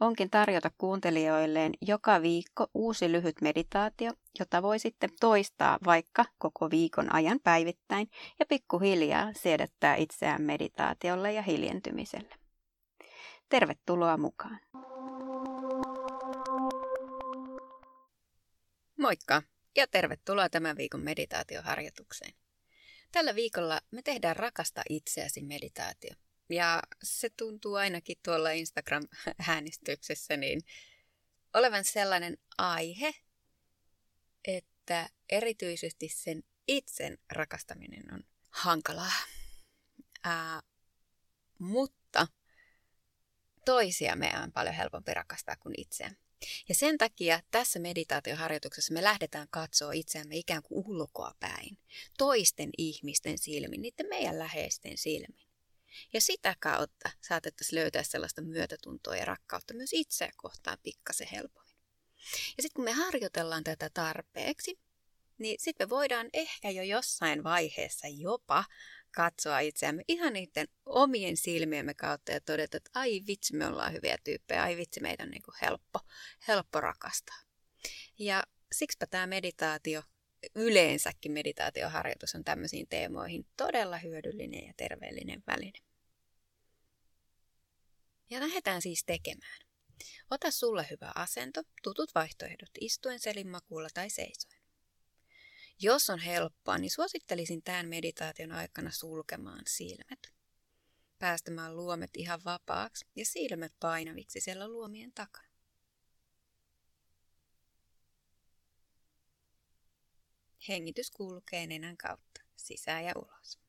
onkin tarjota kuuntelijoilleen joka viikko uusi lyhyt meditaatio, jota voi sitten toistaa vaikka koko viikon ajan päivittäin ja pikkuhiljaa siedättää itseään meditaatiolle ja hiljentymiselle. Tervetuloa mukaan! Moikka ja tervetuloa tämän viikon meditaatioharjoitukseen. Tällä viikolla me tehdään Rakasta itseäsi meditaatio. Ja se tuntuu ainakin tuolla Instagram-äänestyksessä niin olevan sellainen aihe, että erityisesti sen itsen rakastaminen on hankalaa. Ää, mutta toisia meidän on paljon helpompi rakastaa kuin itseä. Ja sen takia tässä meditaatioharjoituksessa me lähdetään katsoa itseämme ikään kuin ulkoa päin, toisten ihmisten silmin, niiden meidän läheisten silmin. Ja sitä kautta saatettaisiin löytää sellaista myötätuntoa ja rakkautta myös itseä kohtaan pikkasen helpommin. Ja sitten kun me harjoitellaan tätä tarpeeksi, niin sitten me voidaan ehkä jo jossain vaiheessa jopa katsoa itseämme ihan niiden omien silmiemme kautta ja todeta, että ai vitsi, me ollaan hyviä tyyppejä, ai vitsi, meitä on niin kuin helppo, helppo rakastaa. Ja siksipä tämä meditaatio, yleensäkin meditaatioharjoitus on tämmöisiin teemoihin todella hyödyllinen ja terveellinen väline. Ja lähdetään siis tekemään. Ota sulle hyvä asento, tutut vaihtoehdot istuen, selinmakuulla tai seisoen. Jos on helppoa, niin suosittelisin tämän meditaation aikana sulkemaan silmät. Päästämään luomet ihan vapaaksi ja silmät painaviksi siellä luomien takana. Hengitys kulkee nenän kautta, sisään ja ulos.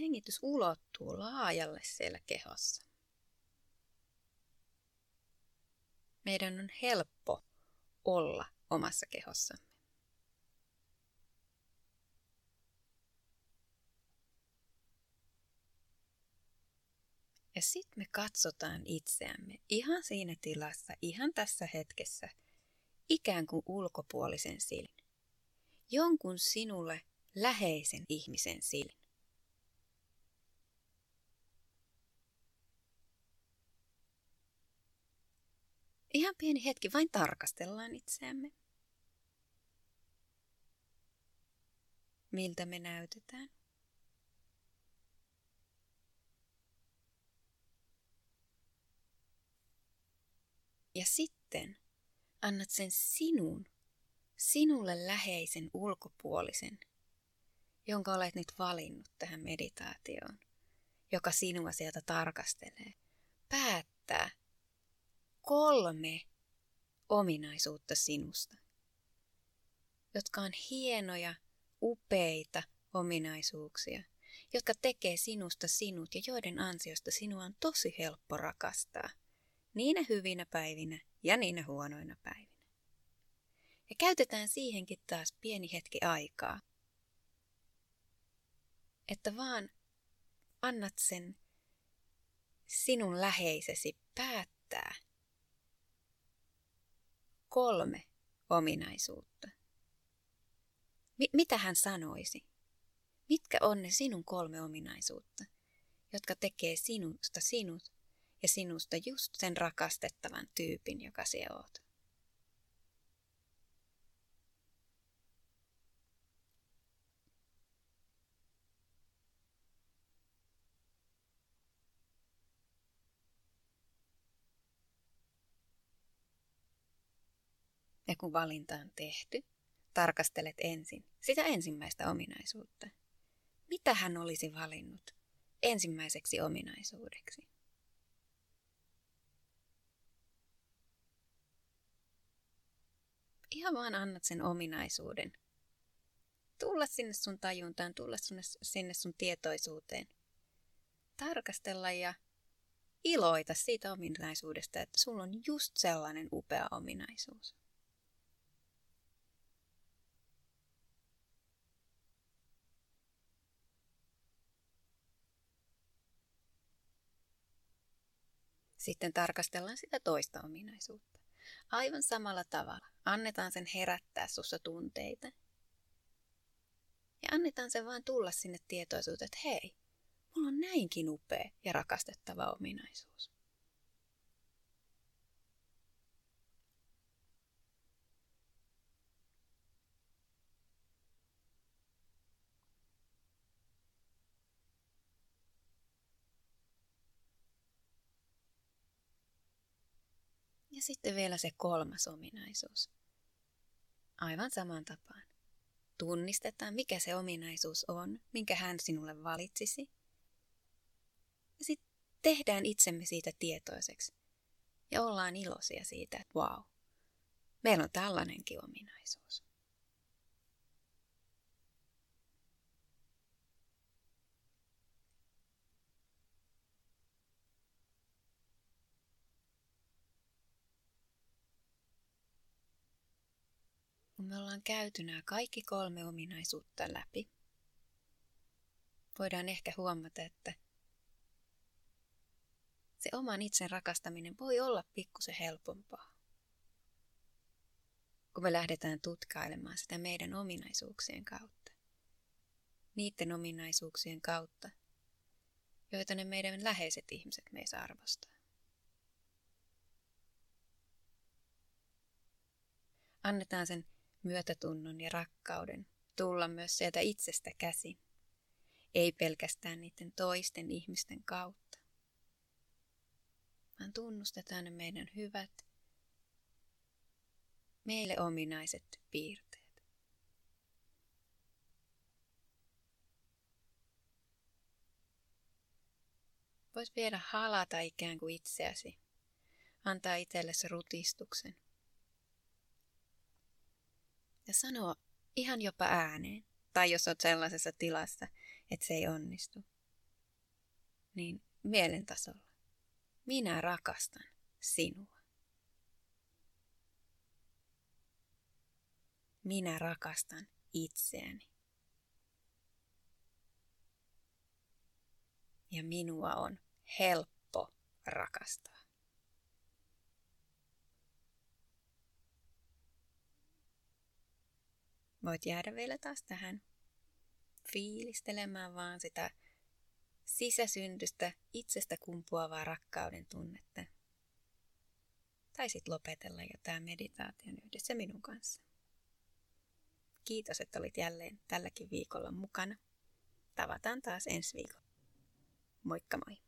hengitys ulottuu laajalle siellä kehossa. Meidän on helppo olla omassa kehossamme. Ja sitten me katsotaan itseämme ihan siinä tilassa, ihan tässä hetkessä, ikään kuin ulkopuolisen silin. Jonkun sinulle läheisen ihmisen silin. Ihan pieni hetki, vain tarkastellaan itseämme. Miltä me näytetään? Ja sitten annat sen sinun, sinulle läheisen ulkopuolisen, jonka olet nyt valinnut tähän meditaatioon, joka sinua sieltä tarkastelee, päättää, kolme ominaisuutta sinusta, jotka on hienoja, upeita ominaisuuksia, jotka tekee sinusta sinut ja joiden ansiosta sinua on tosi helppo rakastaa, niinä hyvinä päivinä ja niinä huonoina päivinä. Ja käytetään siihenkin taas pieni hetki aikaa, että vaan annat sen sinun läheisesi päättää, kolme ominaisuutta. Mi- mitä hän sanoisi? Mitkä on ne sinun kolme ominaisuutta, jotka tekee sinusta sinut ja sinusta just sen rakastettavan tyypin, joka sinä oot? Ja kun valinta on tehty, tarkastelet ensin sitä ensimmäistä ominaisuutta. Mitä hän olisi valinnut ensimmäiseksi ominaisuudeksi? ihan vaan annat sen ominaisuuden tulla sinne sun tajuntaan, tulla sinne, sinne sun tietoisuuteen. Tarkastella ja iloita siitä ominaisuudesta, että sulla on just sellainen upea ominaisuus. Sitten tarkastellaan sitä toista ominaisuutta. Aivan samalla tavalla annetaan sen herättää sussa tunteita. Ja annetaan sen vaan tulla sinne tietoisuuteen, että hei, mulla on näinkin upea ja rakastettava ominaisuus. Ja sitten vielä se kolmas ominaisuus. Aivan saman tapaan. Tunnistetaan, mikä se ominaisuus on, minkä hän sinulle valitsisi. Ja sitten tehdään itsemme siitä tietoiseksi. Ja ollaan iloisia siitä, että wow, meillä on tällainenkin ominaisuus. Kun me ollaan käyty nämä kaikki kolme ominaisuutta läpi, voidaan ehkä huomata, että se oman itsen rakastaminen voi olla pikkusen helpompaa. Kun me lähdetään tutkailemaan sitä meidän ominaisuuksien kautta. Niiden ominaisuuksien kautta, joita ne meidän läheiset ihmiset meissä arvostaa. Annetaan sen myötätunnon ja rakkauden tulla myös sieltä itsestä käsin, ei pelkästään niiden toisten ihmisten kautta, vaan tunnustetaan ne meidän hyvät, meille ominaiset piirteet. Voit vielä halata ikään kuin itseäsi, antaa itsellesi rutistuksen ja sanoa ihan jopa ääneen, tai jos olet sellaisessa tilassa, että se ei onnistu, niin mielen tasolla. Minä rakastan sinua. Minä rakastan itseäni. Ja minua on helppo rakastaa. Voit jäädä vielä taas tähän fiilistelemään vaan sitä sisäsyntystä, itsestä kumpuavaa rakkauden tunnetta. Tai sitten lopetella jo tämä meditaation yhdessä minun kanssa. Kiitos, että olit jälleen tälläkin viikolla mukana. Tavataan taas ensi viikolla. Moikka moi!